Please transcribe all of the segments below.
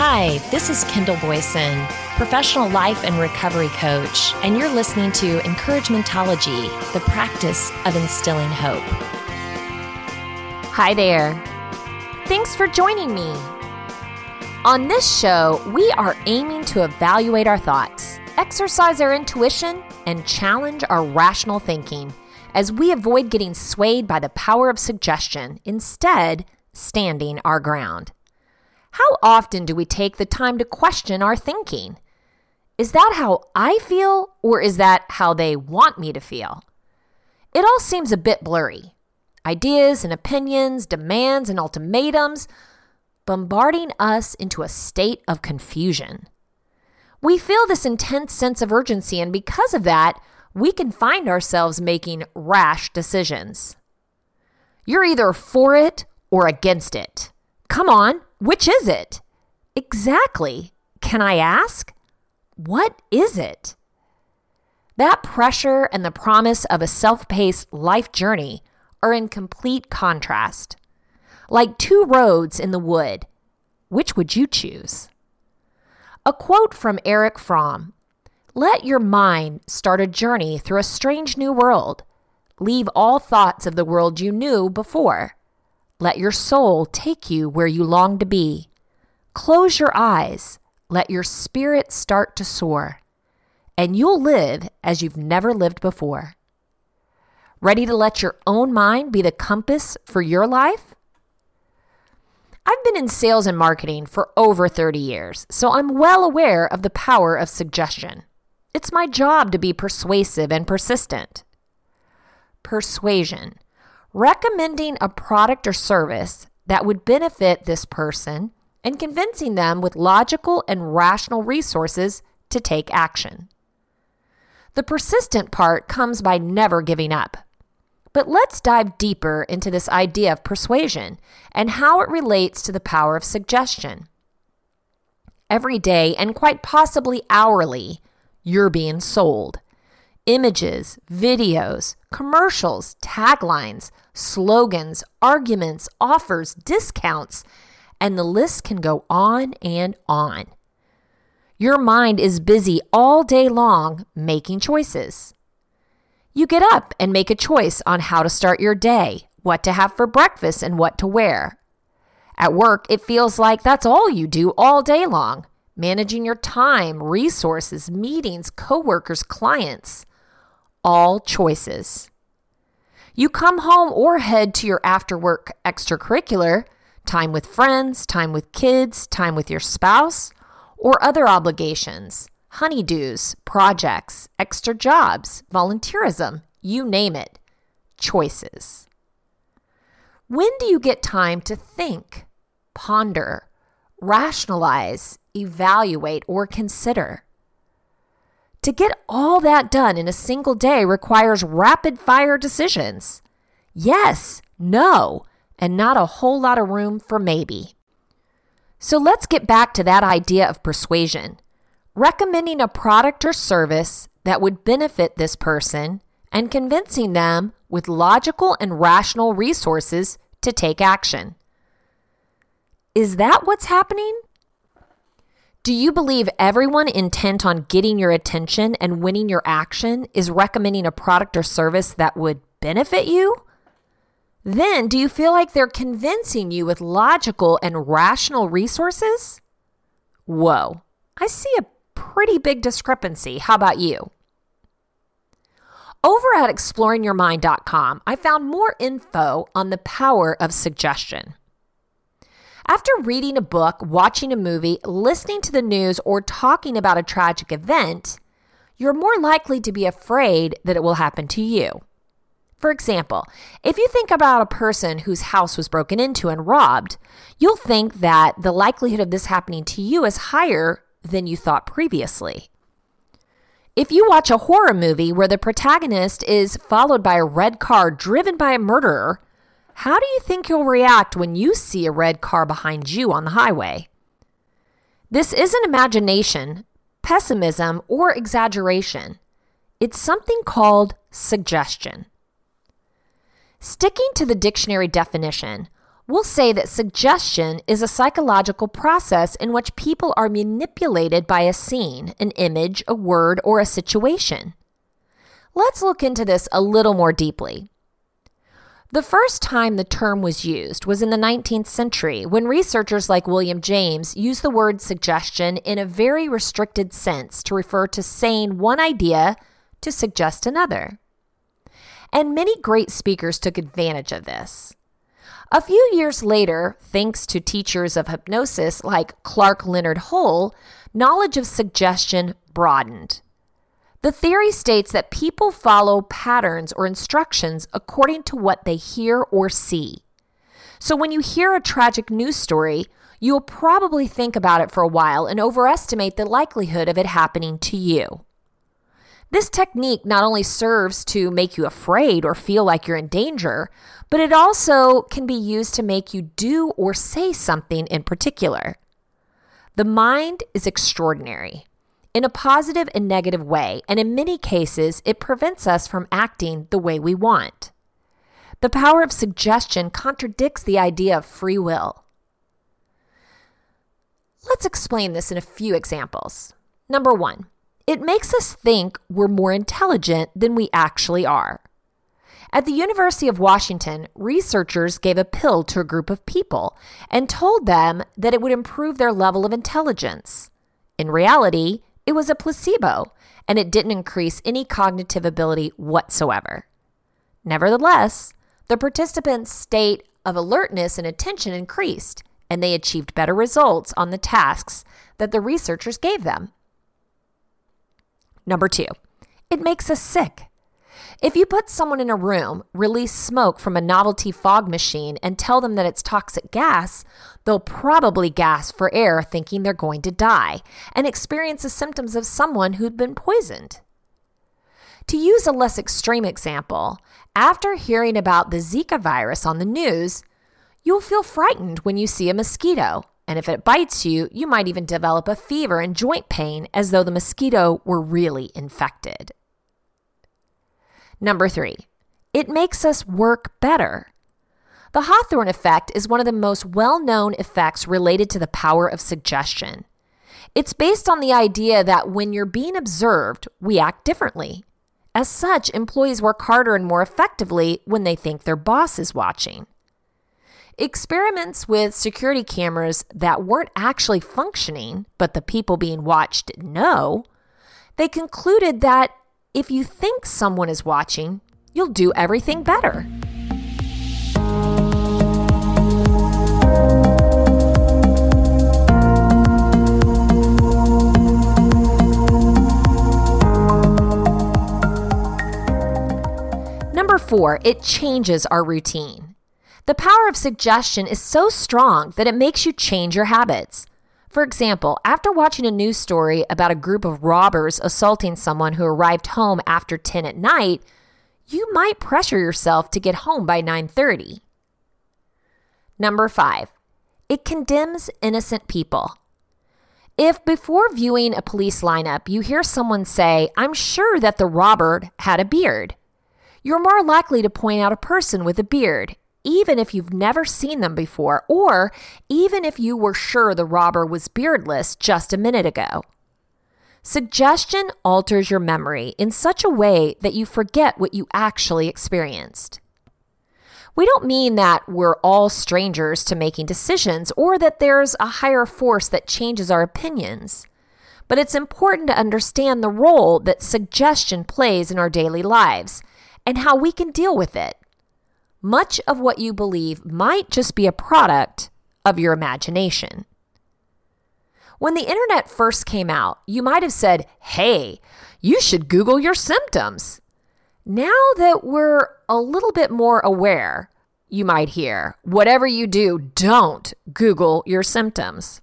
Hi, this is Kendall Boyson, professional life and recovery coach, and you're listening to Encouragementology, the practice of instilling hope. Hi there. Thanks for joining me. On this show, we are aiming to evaluate our thoughts, exercise our intuition, and challenge our rational thinking as we avoid getting swayed by the power of suggestion, instead, standing our ground. How often do we take the time to question our thinking? Is that how I feel, or is that how they want me to feel? It all seems a bit blurry. Ideas and opinions, demands and ultimatums, bombarding us into a state of confusion. We feel this intense sense of urgency, and because of that, we can find ourselves making rash decisions. You're either for it or against it. Come on, which is it? Exactly. Can I ask? What is it? That pressure and the promise of a self paced life journey are in complete contrast. Like two roads in the wood, which would you choose? A quote from Erich Fromm Let your mind start a journey through a strange new world. Leave all thoughts of the world you knew before. Let your soul take you where you long to be. Close your eyes. Let your spirit start to soar. And you'll live as you've never lived before. Ready to let your own mind be the compass for your life? I've been in sales and marketing for over 30 years, so I'm well aware of the power of suggestion. It's my job to be persuasive and persistent. Persuasion recommending a product or service that would benefit this person and convincing them with logical and rational resources to take action. The persistent part comes by never giving up. But let's dive deeper into this idea of persuasion and how it relates to the power of suggestion. Every day, and quite possibly hourly, you're being sold images, videos, commercials, taglines, slogans, arguments, offers, discounts, and the list can go on and on. Your mind is busy all day long making choices. You get up and make a choice on how to start your day, what to have for breakfast, and what to wear. At work, it feels like that's all you do all day long managing your time, resources, meetings, coworkers, clients all choices. You come home or head to your after work extracurricular, time with friends, time with kids, time with your spouse, or other obligations, honeydews, projects, extra jobs, volunteerism, you name it. Choices. When do you get time to think, ponder, rationalize, evaluate, or consider? To get all that done in a single day requires rapid fire decisions. Yes, no, and not a whole lot of room for maybe. So let's get back to that idea of persuasion. Recommending a product or service that would benefit this person and convincing them with logical and rational resources to take action. Is that what's happening? Do you believe everyone intent on getting your attention and winning your action is recommending a product or service that would benefit you? Then, do you feel like they're convincing you with logical and rational resources? Whoa, I see a pretty big discrepancy. How about you? Over at exploringyourmind.com, I found more info on the power of suggestion. After reading a book, watching a movie, listening to the news, or talking about a tragic event, you're more likely to be afraid that it will happen to you. For example, if you think about a person whose house was broken into and robbed, you'll think that the likelihood of this happening to you is higher than you thought previously. If you watch a horror movie where the protagonist is followed by a red car driven by a murderer, how do you think you'll react when you see a red car behind you on the highway? This isn't imagination, pessimism, or exaggeration. It's something called suggestion. Sticking to the dictionary definition, we'll say that suggestion is a psychological process in which people are manipulated by a scene, an image, a word, or a situation. Let's look into this a little more deeply. The first time the term was used was in the 19th century when researchers like William James used the word suggestion in a very restricted sense to refer to saying one idea to suggest another. And many great speakers took advantage of this. A few years later, thanks to teachers of hypnosis like Clark Leonard Hull, knowledge of suggestion broadened. The theory states that people follow patterns or instructions according to what they hear or see. So when you hear a tragic news story, you'll probably think about it for a while and overestimate the likelihood of it happening to you. This technique not only serves to make you afraid or feel like you're in danger, but it also can be used to make you do or say something in particular. The mind is extraordinary in a positive and negative way, and in many cases, it prevents us from acting the way we want. The power of suggestion contradicts the idea of free will. Let's explain this in a few examples. Number one, it makes us think we're more intelligent than we actually are. At the University of Washington, researchers gave a pill to a group of people and told them that it would improve their level of intelligence. In reality, it was a placebo and it didn't increase any cognitive ability whatsoever. Nevertheless, the participants' state of alertness and attention increased, and they achieved better results on the tasks that the researchers gave them. Number two, it makes us sick. If you put someone in a room, release smoke from a novelty fog machine, and tell them that it's toxic gas, they'll probably gasp for air thinking they're going to die and experience the symptoms of someone who'd been poisoned. To use a less extreme example, after hearing about the Zika virus on the news, you'll feel frightened when you see a mosquito and if it bites you, you might even develop a fever and joint pain as though the mosquito were really infected. Number three, it makes us work better. The Hawthorne effect is one of the most well known effects related to the power of suggestion. It's based on the idea that when you're being observed, we act differently. As such, employees work harder and more effectively when they think their boss is watching. Experiments with security cameras that weren't actually functioning, but the people being watched know, they concluded that if you think someone is watching, you'll do everything better. It changes our routine. The power of suggestion is so strong that it makes you change your habits. For example, after watching a news story about a group of robbers assaulting someone who arrived home after 10 at night, you might pressure yourself to get home by 9:30. Number 5. It condemns innocent people. If before viewing a police lineup you hear someone say, "I'm sure that the robber had a beard," you're more likely to point out a person with a beard even if you've never seen them before, or even if you were sure the robber was beardless just a minute ago. Suggestion alters your memory in such a way that you forget what you actually experienced. We don't mean that we're all strangers to making decisions or that there's a higher force that changes our opinions. But it's important to understand the role that suggestion plays in our daily lives and how we can deal with it much of what you believe might just be a product of your imagination. When the internet first came out, you might have said, hey, you should Google your symptoms. Now that we're a little bit more aware, you might hear, whatever you do, don't Google your symptoms.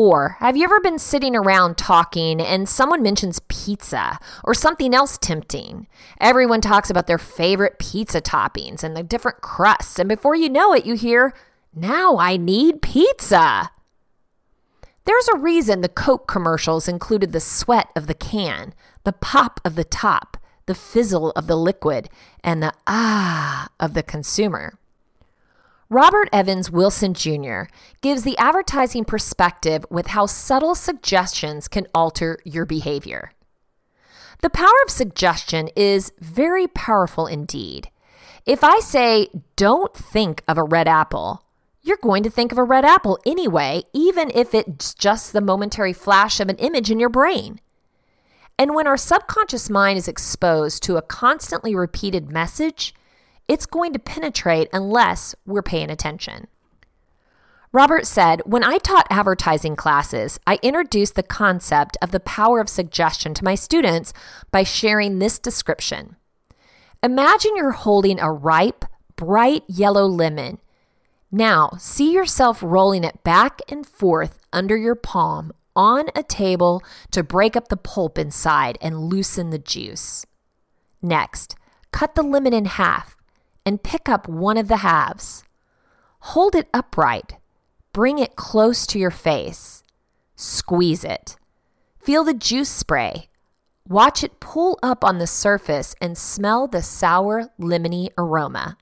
Or have you ever been sitting around talking and someone mentions pizza or something else tempting? Everyone talks about their favorite pizza toppings and the different crusts, and before you know it, you hear, Now I need pizza. There's a reason the Coke commercials included the sweat of the can, the pop of the top, the fizzle of the liquid, and the ah of the consumer. Robert Evans Wilson Jr. gives the advertising perspective with how subtle suggestions can alter your behavior. The power of suggestion is very powerful indeed. If I say, don't think of a red apple, you're going to think of a red apple anyway, even if it's just the momentary flash of an image in your brain. And when our subconscious mind is exposed to a constantly repeated message, it's going to penetrate unless we're paying attention. Robert said, When I taught advertising classes, I introduced the concept of the power of suggestion to my students by sharing this description. Imagine you're holding a ripe, bright yellow lemon. Now, see yourself rolling it back and forth under your palm on a table to break up the pulp inside and loosen the juice. Next, cut the lemon in half and pick up one of the halves. Hold it upright. Bring it close to your face. Squeeze it. Feel the juice spray. Watch it pull up on the surface and smell the sour, lemony aroma.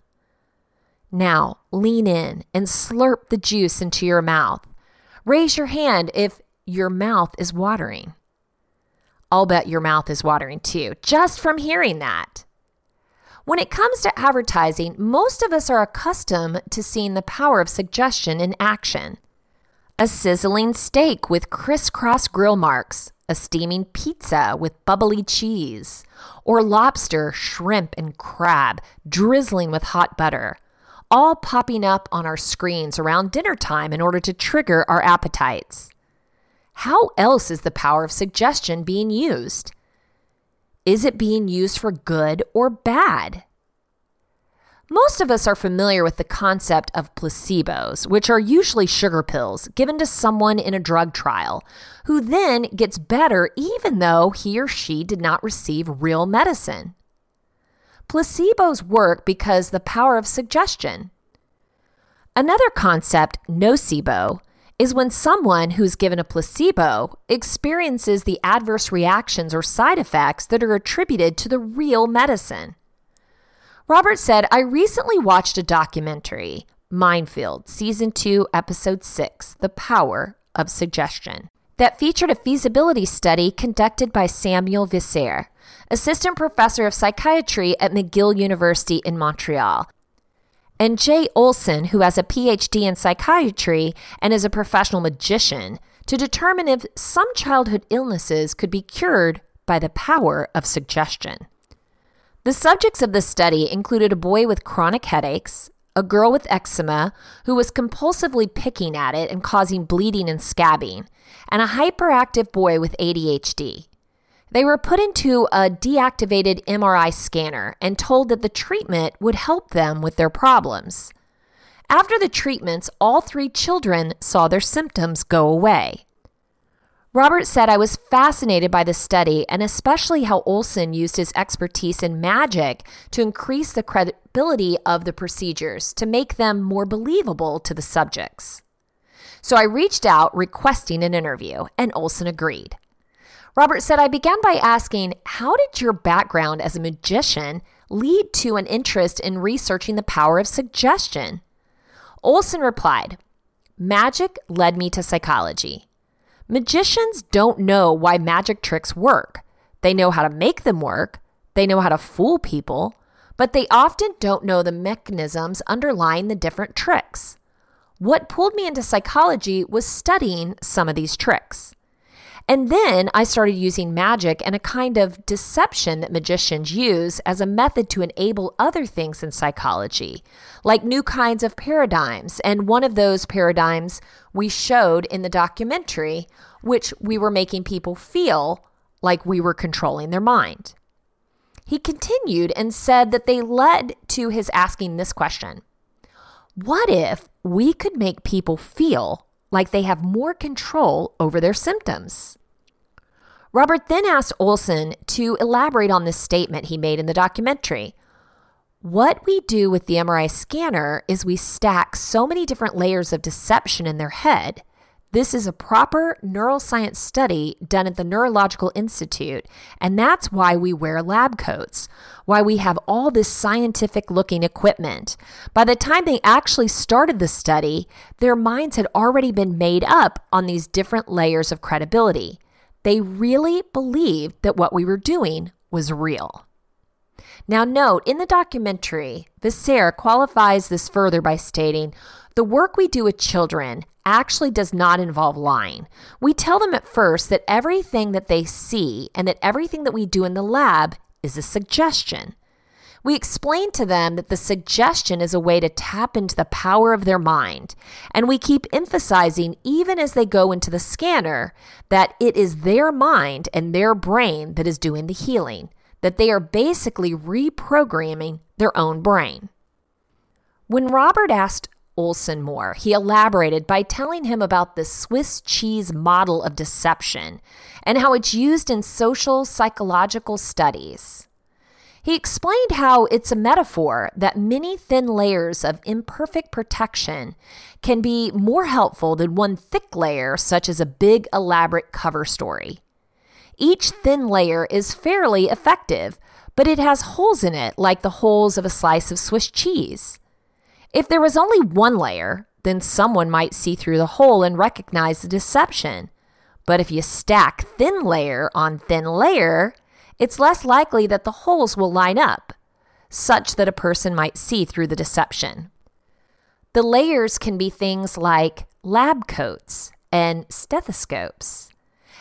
Now, lean in and slurp the juice into your mouth. Raise your hand if your mouth is watering. I'll bet your mouth is watering too, just from hearing that. When it comes to advertising, most of us are accustomed to seeing the power of suggestion in action. A sizzling steak with crisscross grill marks, a steaming pizza with bubbly cheese, or lobster, shrimp, and crab drizzling with hot butter, all popping up on our screens around dinner time in order to trigger our appetites. How else is the power of suggestion being used? Is it being used for good or bad? Most of us are familiar with the concept of placebos, which are usually sugar pills given to someone in a drug trial, who then gets better even though he or she did not receive real medicine. Placebos work because the power of suggestion. Another concept, nocebo, is when someone who's given a placebo experiences the adverse reactions or side effects that are attributed to the real medicine. Robert said, I recently watched a documentary, Mind Field, Season 2, Episode 6, The Power of Suggestion, that featured a feasibility study conducted by Samuel Veissière, assistant professor of psychiatry at McGill University in Montreal, and Jay Olson, who has a PhD in psychiatry and is a professional magician, to determine if some childhood illnesses could be cured by the power of suggestion. The subjects of the study included a boy with chronic headaches, a girl with eczema who was compulsively picking at it and causing bleeding and scabbing, and a hyperactive boy with ADHD. They were put into a deactivated MRI scanner and told that the treatment would help them with their problems. After the treatments, all three children saw their symptoms go away. Robert said, I was fascinated by the study and especially how Olson used his expertise in magic to increase the credibility of the procedures to make them more believable to the subjects. So I reached out requesting an interview, and Olson agreed. Robert said, I began by asking, How did your background as a magician lead to an interest in researching the power of suggestion? Olson replied, Magic led me to psychology. Magicians don't know why magic tricks work. They know how to make them work, they know how to fool people, but they often don't know the mechanisms underlying the different tricks. What pulled me into psychology was studying some of these tricks. And then I started using magic and a kind of deception that magicians use as a method to enable other things in psychology, like new kinds of paradigms. And one of those paradigms we showed in the documentary, which we were making people feel like we were controlling their mind. He continued and said that they led to his asking this question What if we could make people feel like they have more control over their symptoms? Robert then asked Olson to elaborate on this statement he made in the documentary. What we do with the MRI scanner is we stack so many different layers of deception in their head This is a proper neuroscience study done at the Neurological Institute, and that's why we wear lab coats, why we have all this scientific looking equipment. By the time they actually started the study, their minds had already been made up on these different layers of credibility. They really believed that what we were doing was real. Now, note in the documentary, Veissière qualifies this further by stating the work we do with children actually does not involve lying. We tell them at first that everything that they see and that everything that we do in the lab is a suggestion. We explain to them that the suggestion is a way to tap into the power of their mind. And we keep emphasizing, even as they go into the scanner, that it is their mind and their brain that is doing the healing, that they are basically reprogramming their own brain. When Robert asked Olson more. He elaborated by telling him about the Swiss cheese model of deception and how it's used in social psychological studies. He explained how it's a metaphor that many thin layers of imperfect protection can be more helpful than one thick layer, such as a big, elaborate cover story. Each thin layer is fairly effective, but it has holes in it, like the holes of a slice of Swiss cheese. If there was only one layer, then someone might see through the hole and recognize the deception. But if you stack thin layer on thin layer, it's less likely that the holes will line up, such that a person might see through the deception. The layers can be things like lab coats and stethoscopes,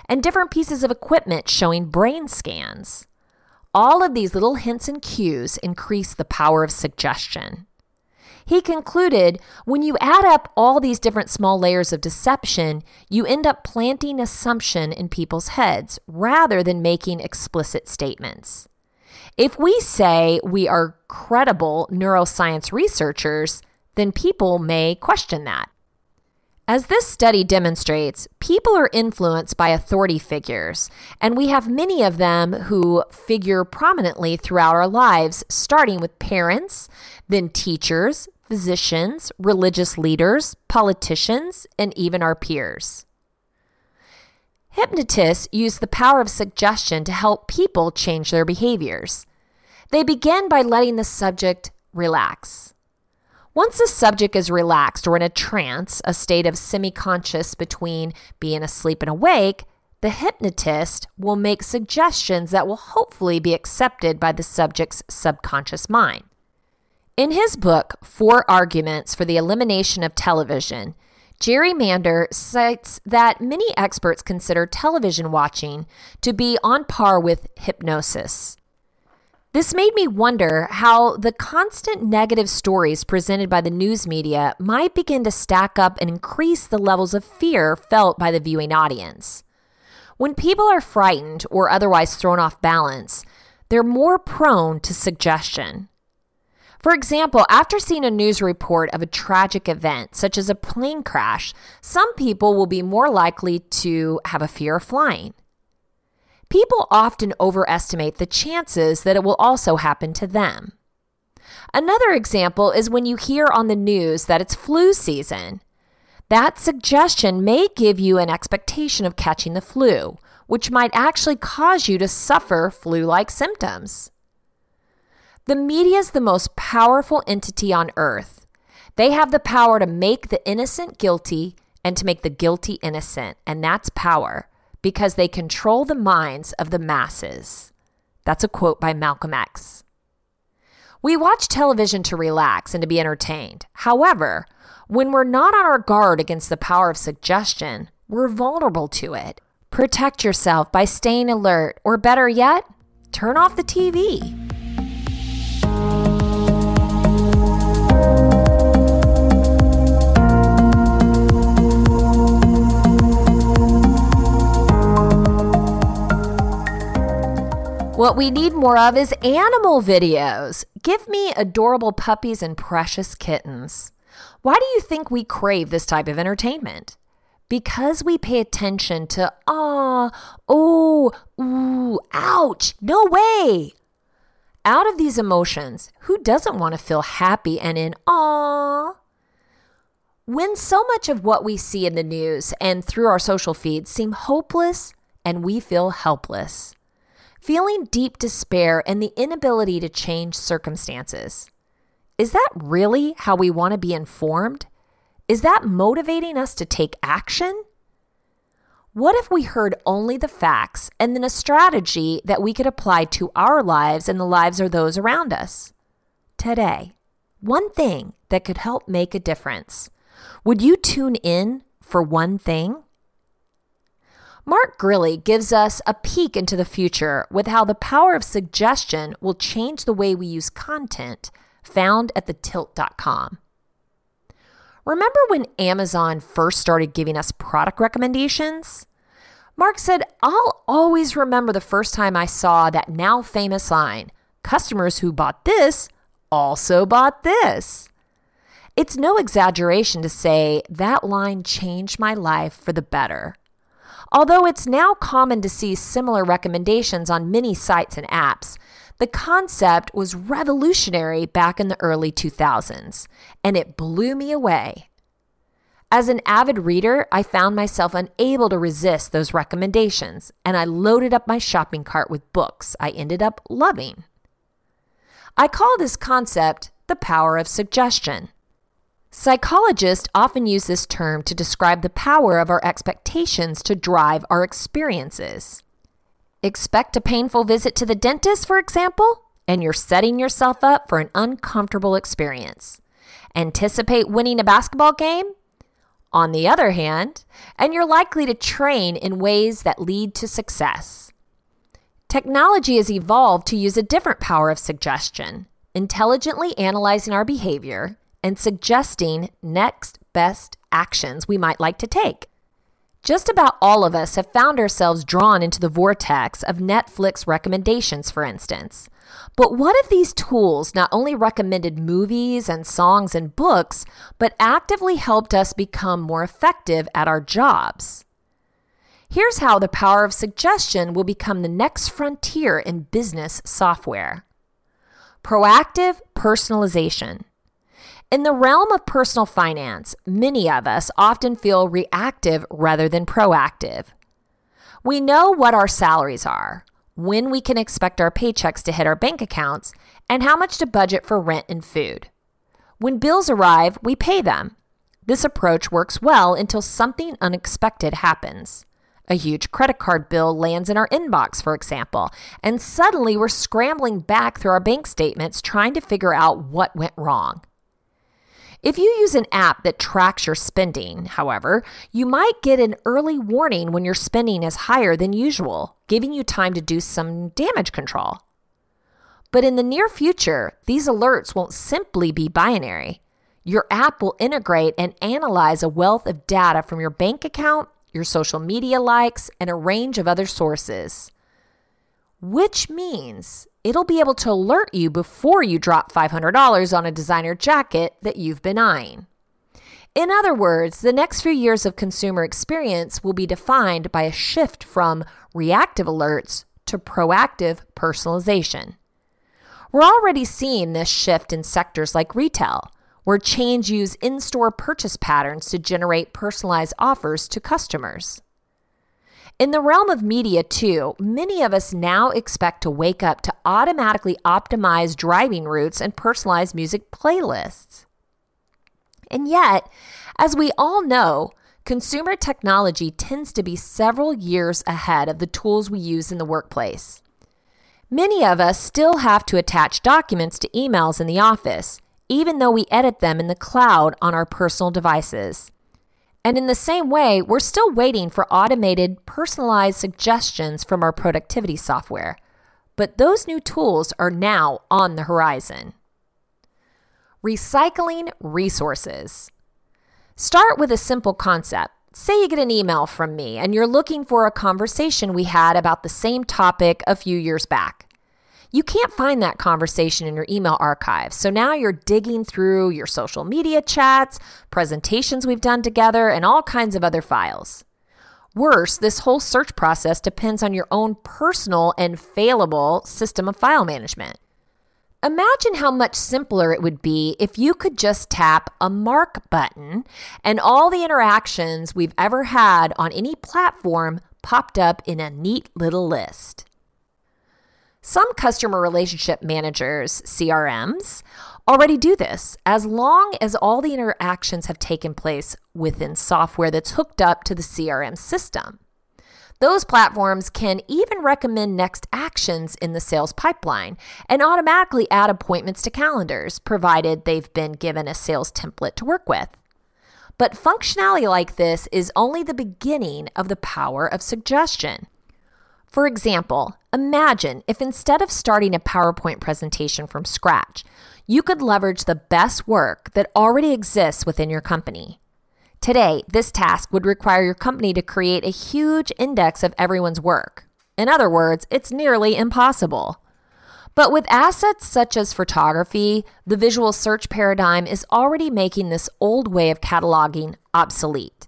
and different pieces of equipment showing brain scans. All of these little hints and cues increase the power of suggestion. He concluded when you add up all these different small layers of deception, you end up planting assumption in people's heads rather than making explicit statements. If we say we are credible neuroscience researchers, then people may question that. As this study demonstrates, people are influenced by authority figures, and we have many of them who figure prominently throughout our lives, starting with parents, then teachers, physicians, religious leaders, politicians, and even our peers. Hypnotists use the power of suggestion to help people change their behaviors. They begin by letting the subject relax. Once the subject is relaxed or in a trance, a state of semi conscious between being asleep and awake, the hypnotist will make suggestions that will hopefully be accepted by the subject's subconscious mind. In his book, Four Arguments for the Elimination of Television, Jerry Mander cites that many experts consider television watching to be on par with hypnosis. This made me wonder how the constant negative stories presented by the news media might begin to stack up and increase the levels of fear felt by the viewing audience. When people are frightened or otherwise thrown off balance, they're more prone to suggestion. For example, after seeing a news report of a tragic event, such as a plane crash, some people will be more likely to have a fear of flying. People often overestimate the chances that it will also happen to them. Another example is when you hear on the news that it's flu season. That suggestion may give you an expectation of catching the flu, which might actually cause you to suffer flu like symptoms. The media is the most powerful entity on earth. They have the power to make the innocent guilty and to make the guilty innocent, and that's power because they control the minds of the masses. That's a quote by Malcolm X. We watch television to relax and to be entertained. However, when we're not on our guard against the power of suggestion, we're vulnerable to it. Protect yourself by staying alert, or better yet, turn off the TV. What we need more of is animal videos. Give me adorable puppies and precious kittens. Why do you think we crave this type of entertainment? Because we pay attention to, ah, oh, ooh, ouch, no way. Out of these emotions, who doesn't want to feel happy and in awe? When so much of what we see in the news and through our social feeds seem hopeless and we feel helpless, feeling deep despair and the inability to change circumstances. Is that really how we want to be informed? Is that motivating us to take action? What if we heard only the facts and then a strategy that we could apply to our lives and the lives of those around us? Today, one thing that could help make a difference. Would you tune in for one thing? Mark Grilly gives us a peek into the future with how the power of suggestion will change the way we use content found at thetilt.com. Remember when Amazon first started giving us product recommendations? Mark said, I'll always remember the first time I saw that now famous line customers who bought this also bought this. It's no exaggeration to say that line changed my life for the better. Although it's now common to see similar recommendations on many sites and apps, the concept was revolutionary back in the early 2000s, and it blew me away. As an avid reader, I found myself unable to resist those recommendations, and I loaded up my shopping cart with books I ended up loving. I call this concept the power of suggestion. Psychologists often use this term to describe the power of our expectations to drive our experiences. Expect a painful visit to the dentist, for example, and you're setting yourself up for an uncomfortable experience. Anticipate winning a basketball game, on the other hand, and you're likely to train in ways that lead to success. Technology has evolved to use a different power of suggestion, intelligently analyzing our behavior and suggesting next best actions we might like to take. Just about all of us have found ourselves drawn into the vortex of Netflix recommendations, for instance. But what if these tools not only recommended movies and songs and books, but actively helped us become more effective at our jobs? Here's how the power of suggestion will become the next frontier in business software proactive personalization. In the realm of personal finance, many of us often feel reactive rather than proactive. We know what our salaries are, when we can expect our paychecks to hit our bank accounts, and how much to budget for rent and food. When bills arrive, we pay them. This approach works well until something unexpected happens. A huge credit card bill lands in our inbox, for example, and suddenly we're scrambling back through our bank statements trying to figure out what went wrong. If you use an app that tracks your spending, however, you might get an early warning when your spending is higher than usual, giving you time to do some damage control. But in the near future, these alerts won't simply be binary. Your app will integrate and analyze a wealth of data from your bank account, your social media likes, and a range of other sources. Which means it'll be able to alert you before you drop $500 on a designer jacket that you've been eyeing. In other words, the next few years of consumer experience will be defined by a shift from reactive alerts to proactive personalization. We're already seeing this shift in sectors like retail, where chains use in store purchase patterns to generate personalized offers to customers. In the realm of media, too, many of us now expect to wake up to automatically optimize driving routes and personalized music playlists. And yet, as we all know, consumer technology tends to be several years ahead of the tools we use in the workplace. Many of us still have to attach documents to emails in the office, even though we edit them in the cloud on our personal devices. And in the same way, we're still waiting for automated, personalized suggestions from our productivity software. But those new tools are now on the horizon. Recycling resources. Start with a simple concept. Say you get an email from me and you're looking for a conversation we had about the same topic a few years back. You can't find that conversation in your email archive. So now you're digging through your social media chats, presentations we've done together, and all kinds of other files. Worse, this whole search process depends on your own personal and failable system of file management. Imagine how much simpler it would be if you could just tap a mark button and all the interactions we've ever had on any platform popped up in a neat little list. Some customer relationship managers, CRMs, already do this as long as all the interactions have taken place within software that's hooked up to the CRM system. Those platforms can even recommend next actions in the sales pipeline and automatically add appointments to calendars, provided they've been given a sales template to work with. But functionality like this is only the beginning of the power of suggestion. For example, imagine if instead of starting a PowerPoint presentation from scratch, you could leverage the best work that already exists within your company. Today, this task would require your company to create a huge index of everyone's work. In other words, it's nearly impossible. But with assets such as photography, the visual search paradigm is already making this old way of cataloging obsolete.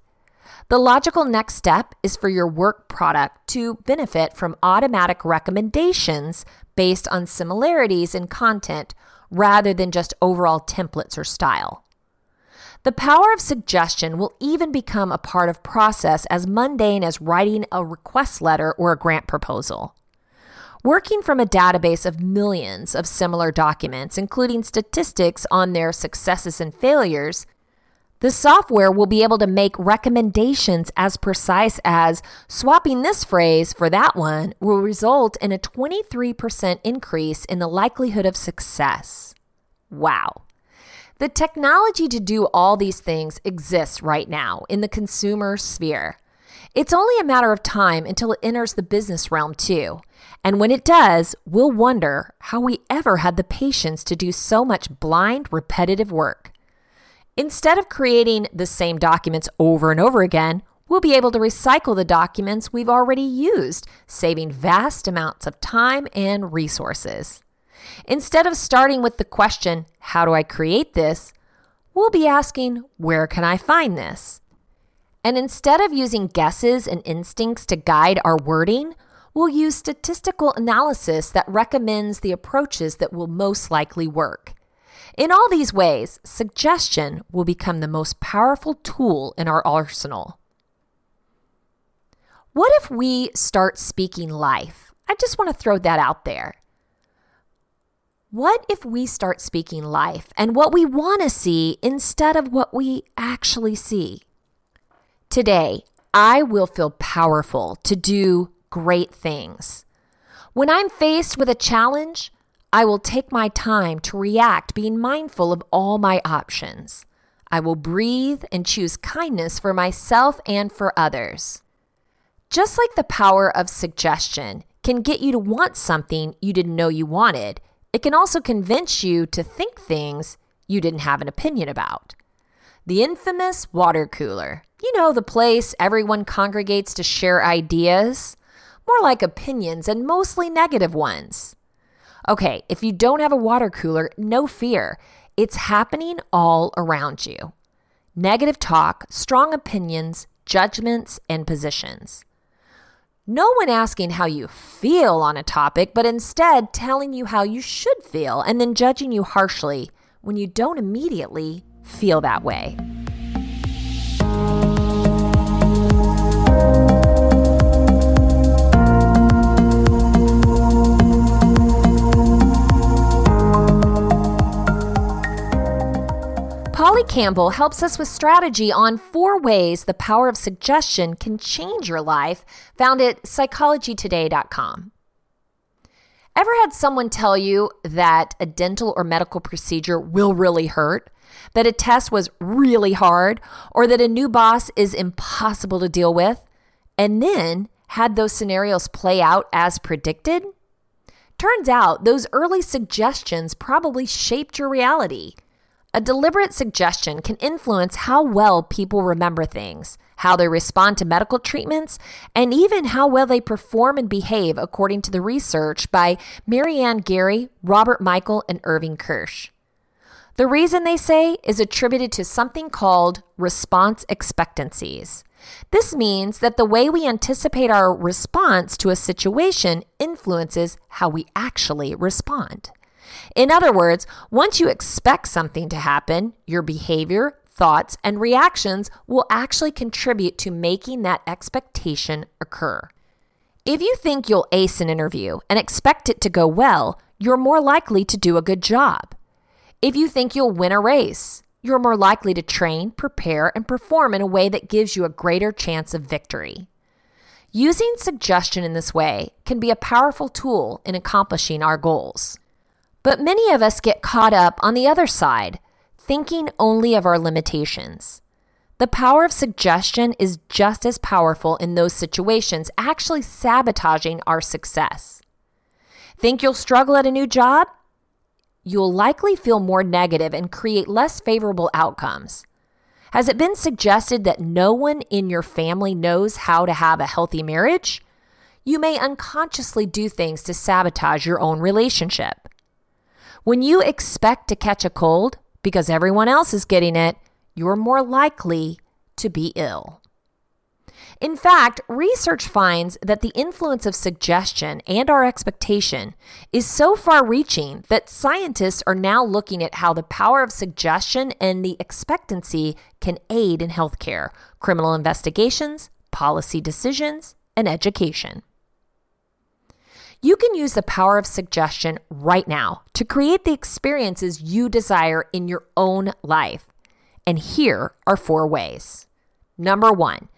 The logical next step is for your work product to benefit from automatic recommendations based on similarities in content rather than just overall templates or style. The power of suggestion will even become a part of process as mundane as writing a request letter or a grant proposal. Working from a database of millions of similar documents, including statistics on their successes and failures, the software will be able to make recommendations as precise as swapping this phrase for that one will result in a 23% increase in the likelihood of success. Wow. The technology to do all these things exists right now in the consumer sphere. It's only a matter of time until it enters the business realm too. And when it does, we'll wonder how we ever had the patience to do so much blind, repetitive work. Instead of creating the same documents over and over again, we'll be able to recycle the documents we've already used, saving vast amounts of time and resources. Instead of starting with the question, How do I create this? we'll be asking, Where can I find this? And instead of using guesses and instincts to guide our wording, we'll use statistical analysis that recommends the approaches that will most likely work. In all these ways, suggestion will become the most powerful tool in our arsenal. What if we start speaking life? I just want to throw that out there. What if we start speaking life and what we want to see instead of what we actually see? Today, I will feel powerful to do great things. When I'm faced with a challenge, I will take my time to react, being mindful of all my options. I will breathe and choose kindness for myself and for others. Just like the power of suggestion can get you to want something you didn't know you wanted, it can also convince you to think things you didn't have an opinion about. The infamous water cooler. You know, the place everyone congregates to share ideas, more like opinions and mostly negative ones. Okay, if you don't have a water cooler, no fear. It's happening all around you. Negative talk, strong opinions, judgments, and positions. No one asking how you feel on a topic, but instead telling you how you should feel and then judging you harshly when you don't immediately feel that way. Polly Campbell helps us with strategy on four ways the power of suggestion can change your life, found at psychologytoday.com. Ever had someone tell you that a dental or medical procedure will really hurt, that a test was really hard, or that a new boss is impossible to deal with, and then had those scenarios play out as predicted? Turns out those early suggestions probably shaped your reality. A deliberate suggestion can influence how well people remember things, how they respond to medical treatments, and even how well they perform and behave, according to the research by Maryanne Garry, Robert Michael, and Irving Kirsch. The reason they say is attributed to something called response expectancies. This means that the way we anticipate our response to a situation influences how we actually respond. In other words, once you expect something to happen, your behavior, thoughts, and reactions will actually contribute to making that expectation occur. If you think you'll ace an interview and expect it to go well, you're more likely to do a good job. If you think you'll win a race, you're more likely to train, prepare, and perform in a way that gives you a greater chance of victory. Using suggestion in this way can be a powerful tool in accomplishing our goals. But many of us get caught up on the other side, thinking only of our limitations. The power of suggestion is just as powerful in those situations, actually sabotaging our success. Think you'll struggle at a new job? You'll likely feel more negative and create less favorable outcomes. Has it been suggested that no one in your family knows how to have a healthy marriage? You may unconsciously do things to sabotage your own relationship. When you expect to catch a cold because everyone else is getting it, you're more likely to be ill. In fact, research finds that the influence of suggestion and our expectation is so far reaching that scientists are now looking at how the power of suggestion and the expectancy can aid in healthcare, criminal investigations, policy decisions, and education. You can use the power of suggestion right now to create the experiences you desire in your own life. And here are four ways. Number one,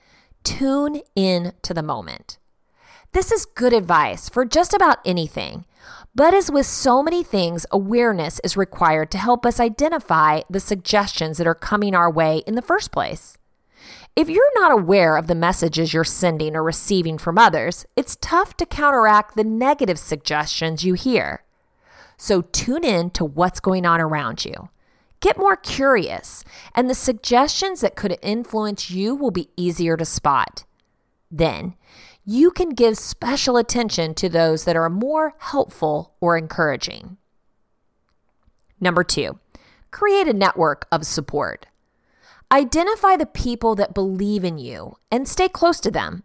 Tune in to the moment. This is good advice for just about anything. But as with so many things, awareness is required to help us identify the suggestions that are coming our way in the first place. If you're not aware of the messages you're sending or receiving from others, it's tough to counteract the negative suggestions you hear. So tune in to what's going on around you. Get more curious, and the suggestions that could influence you will be easier to spot. Then, you can give special attention to those that are more helpful or encouraging. Number two, create a network of support. Identify the people that believe in you and stay close to them.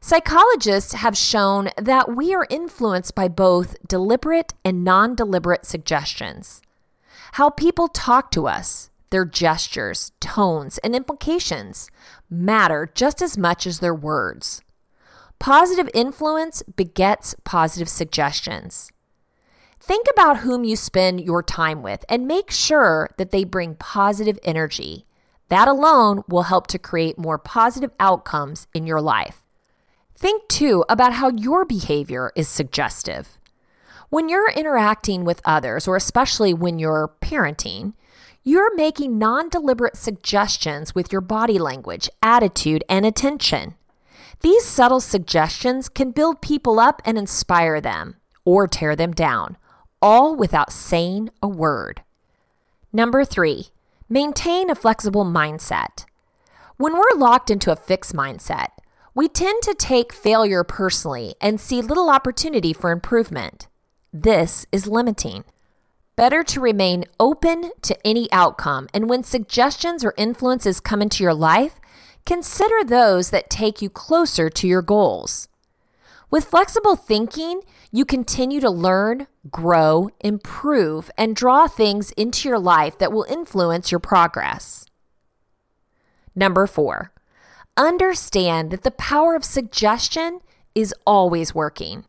Psychologists have shown that we are influenced by both deliberate and non deliberate suggestions. How people talk to us, their gestures, tones, and implications matter just as much as their words. Positive influence begets positive suggestions. Think about whom you spend your time with and make sure that they bring positive energy. That alone will help to create more positive outcomes in your life. Think too about how your behavior is suggestive. When you're interacting with others, or especially when you're parenting, you're making non deliberate suggestions with your body language, attitude, and attention. These subtle suggestions can build people up and inspire them, or tear them down, all without saying a word. Number three, maintain a flexible mindset. When we're locked into a fixed mindset, we tend to take failure personally and see little opportunity for improvement. This is limiting. Better to remain open to any outcome, and when suggestions or influences come into your life, consider those that take you closer to your goals. With flexible thinking, you continue to learn, grow, improve, and draw things into your life that will influence your progress. Number four, understand that the power of suggestion is always working.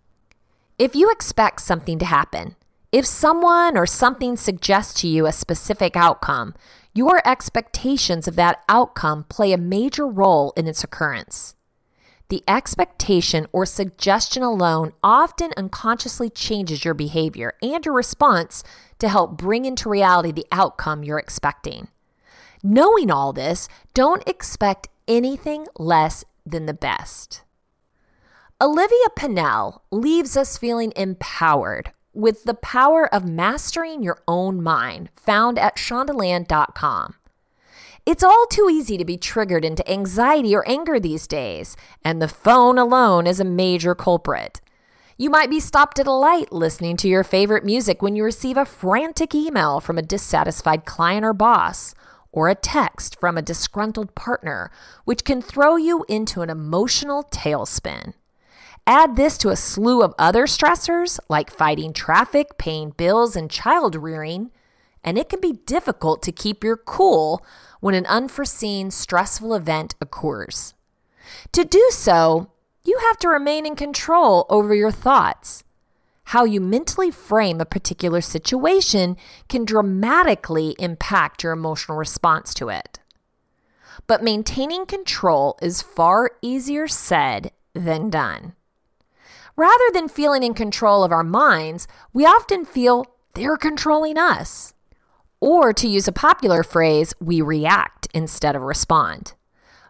If you expect something to happen, if someone or something suggests to you a specific outcome, your expectations of that outcome play a major role in its occurrence. The expectation or suggestion alone often unconsciously changes your behavior and your response to help bring into reality the outcome you're expecting. Knowing all this, don't expect anything less than the best. Olivia Pinnell leaves us feeling empowered with the power of mastering your own mind, found at shondaland.com. It's all too easy to be triggered into anxiety or anger these days, and the phone alone is a major culprit. You might be stopped at a light listening to your favorite music when you receive a frantic email from a dissatisfied client or boss, or a text from a disgruntled partner, which can throw you into an emotional tailspin. Add this to a slew of other stressors like fighting traffic, paying bills, and child rearing, and it can be difficult to keep your cool when an unforeseen stressful event occurs. To do so, you have to remain in control over your thoughts. How you mentally frame a particular situation can dramatically impact your emotional response to it. But maintaining control is far easier said than done. Rather than feeling in control of our minds, we often feel they're controlling us. Or to use a popular phrase, we react instead of respond.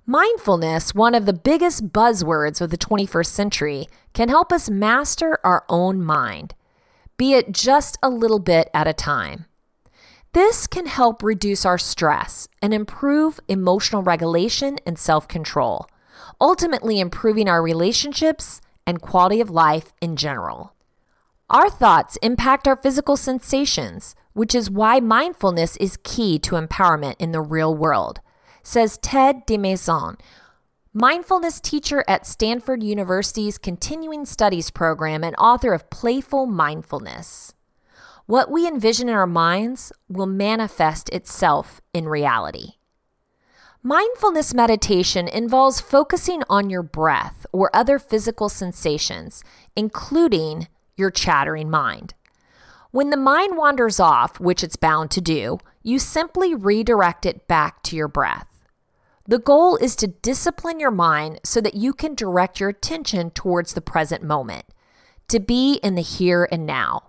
Mindfulness, one of the biggest buzzwords of the 21st century, can help us master our own mind, be it just a little bit at a time. This can help reduce our stress and improve emotional regulation and self control, ultimately improving our relationships and quality of life in general. Our thoughts impact our physical sensations, which is why mindfulness is key to empowerment in the real world, says Ted DesMaisons, mindfulness teacher at Stanford University's Continuing Studies program and author of Playful Mindfulness. What we envision in our minds will manifest itself in reality. Mindfulness meditation involves focusing on your breath or other physical sensations, including your chattering mind. When the mind wanders off, which it's bound to do, you simply redirect it back to your breath. The goal is to discipline your mind so that you can direct your attention towards the present moment, to be in the here and now.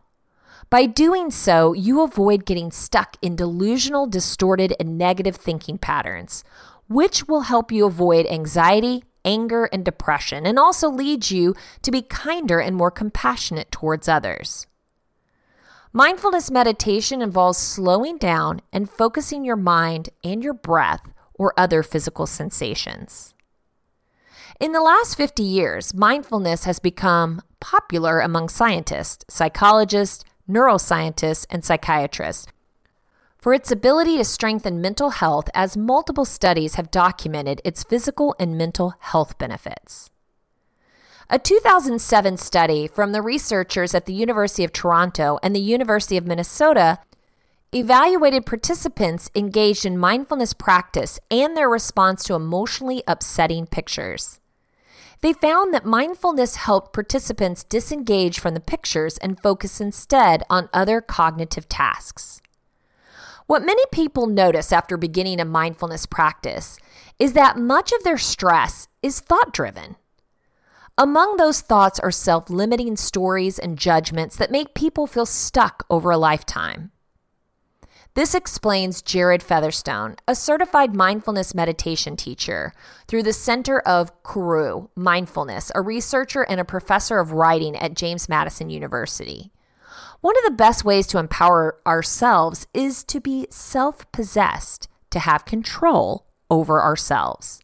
By doing so, you avoid getting stuck in delusional, distorted, and negative thinking patterns, which will help you avoid anxiety, anger, and depression, and also lead you to be kinder and more compassionate towards others. Mindfulness meditation involves slowing down and focusing your mind and your breath or other physical sensations. In the last 50 years, mindfulness has become popular among scientists, psychologists, neuroscientists, and psychiatrists for its ability to strengthen mental health, as multiple studies have documented its physical and mental health benefits. A 2007 study from the researchers at the University of Toronto and the University of Minnesota evaluated participants engaged in mindfulness practice and their response to emotionally upsetting pictures. They found that mindfulness helped participants disengage from the pictures and focus instead on other cognitive tasks. What many people notice after beginning a mindfulness practice is that much of their stress is thought driven. Among those thoughts are self limiting stories and judgments that make people feel stuck over a lifetime. This explains Jared Featherstone, a certified mindfulness meditation teacher, through the Center of Koru Mindfulness, a researcher and a professor of writing at James Madison University. One of the best ways to empower ourselves is to be self possessed, to have control over ourselves.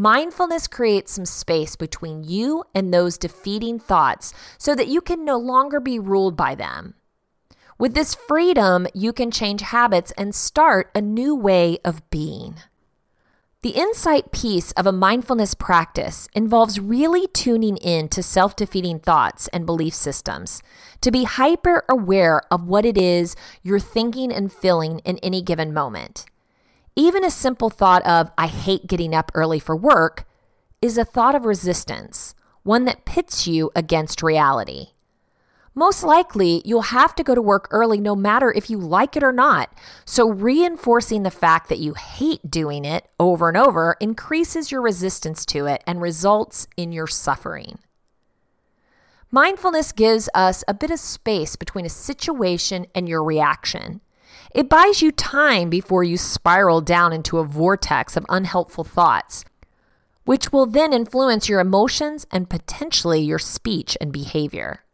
Mindfulness creates some space between you and those defeating thoughts so that you can no longer be ruled by them. With this freedom, you can change habits and start a new way of being. The insight piece of a mindfulness practice involves really tuning in to self defeating thoughts and belief systems, to be hyper aware of what it is you're thinking and feeling in any given moment. Even a simple thought of, I hate getting up early for work, is a thought of resistance, one that pits you against reality. Most likely, you'll have to go to work early no matter if you like it or not. So, reinforcing the fact that you hate doing it over and over increases your resistance to it and results in your suffering. Mindfulness gives us a bit of space between a situation and your reaction. It buys you time before you spiral down into a vortex of unhelpful thoughts, which will then influence your emotions and potentially your speech and behavior.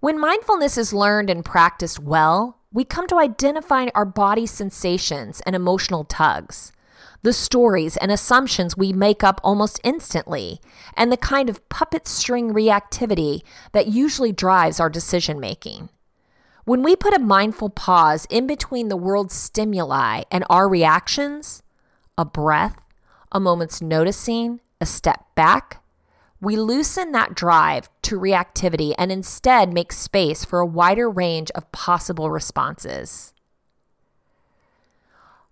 When mindfulness is learned and practiced well, we come to identify our body sensations and emotional tugs the stories and assumptions we make up almost instantly, and the kind of puppet string reactivity that usually drives our decision making. When we put a mindful pause in between the world's stimuli and our reactions, a breath, a moment's noticing, a step back, we loosen that drive to reactivity and instead make space for a wider range of possible responses.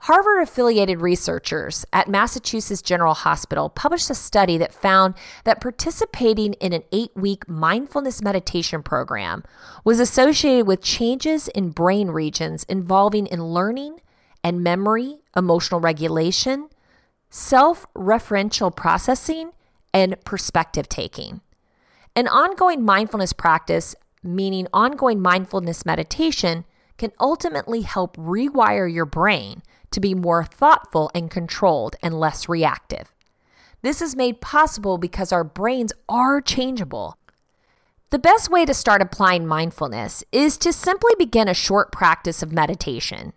Harvard affiliated researchers at Massachusetts General Hospital published a study that found that participating in an eight week mindfulness meditation program was associated with changes in brain regions involving in learning and memory, emotional regulation, self referential processing, and perspective taking. An ongoing mindfulness practice, meaning ongoing mindfulness meditation, can ultimately help rewire your brain to be more thoughtful and controlled and less reactive. This is made possible because our brains are changeable. The best way to start applying mindfulness is to simply begin a short practice of meditation.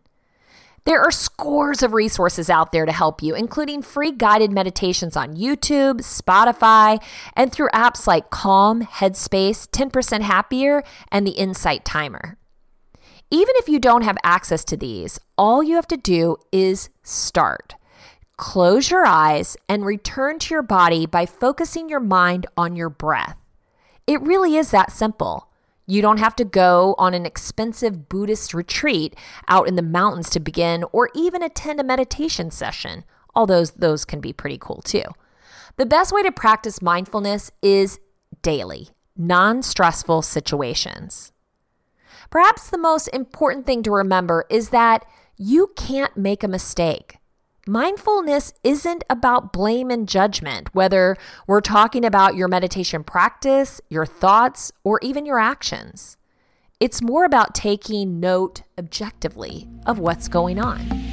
There are scores of resources out there to help you, including free guided meditations on YouTube, Spotify, and through apps like Calm, Headspace, 10% Happier, and the Insight Timer. Even if you don't have access to these, all you have to do is start. Close your eyes and return to your body by focusing your mind on your breath. It really is that simple. You don't have to go on an expensive Buddhist retreat out in the mountains to begin or even attend a meditation session, although those can be pretty cool too. The best way to practice mindfulness is daily, non stressful situations. Perhaps the most important thing to remember is that you can't make a mistake. Mindfulness isn't about blame and judgment, whether we're talking about your meditation practice, your thoughts, or even your actions. It's more about taking note objectively of what's going on.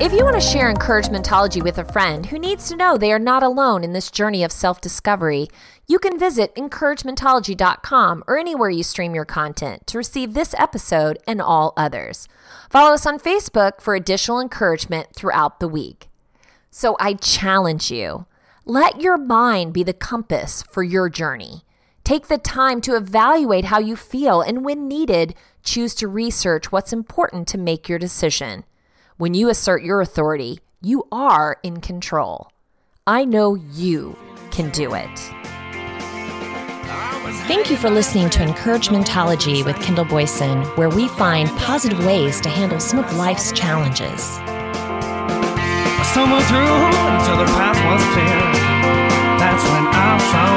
If you want to share encouragementology with a friend who needs to know they are not alone in this journey of self discovery, you can visit encouragementology.com or anywhere you stream your content to receive this episode and all others. Follow us on Facebook for additional encouragement throughout the week. So I challenge you let your mind be the compass for your journey. Take the time to evaluate how you feel and, when needed, choose to research what's important to make your decision. When you assert your authority, you are in control. I know you can do it. Thank you for listening to Encouragementology with Kendall Boyson, where we find positive ways to handle some of life's challenges. I stumbled through until the path was clear. That's when I found you.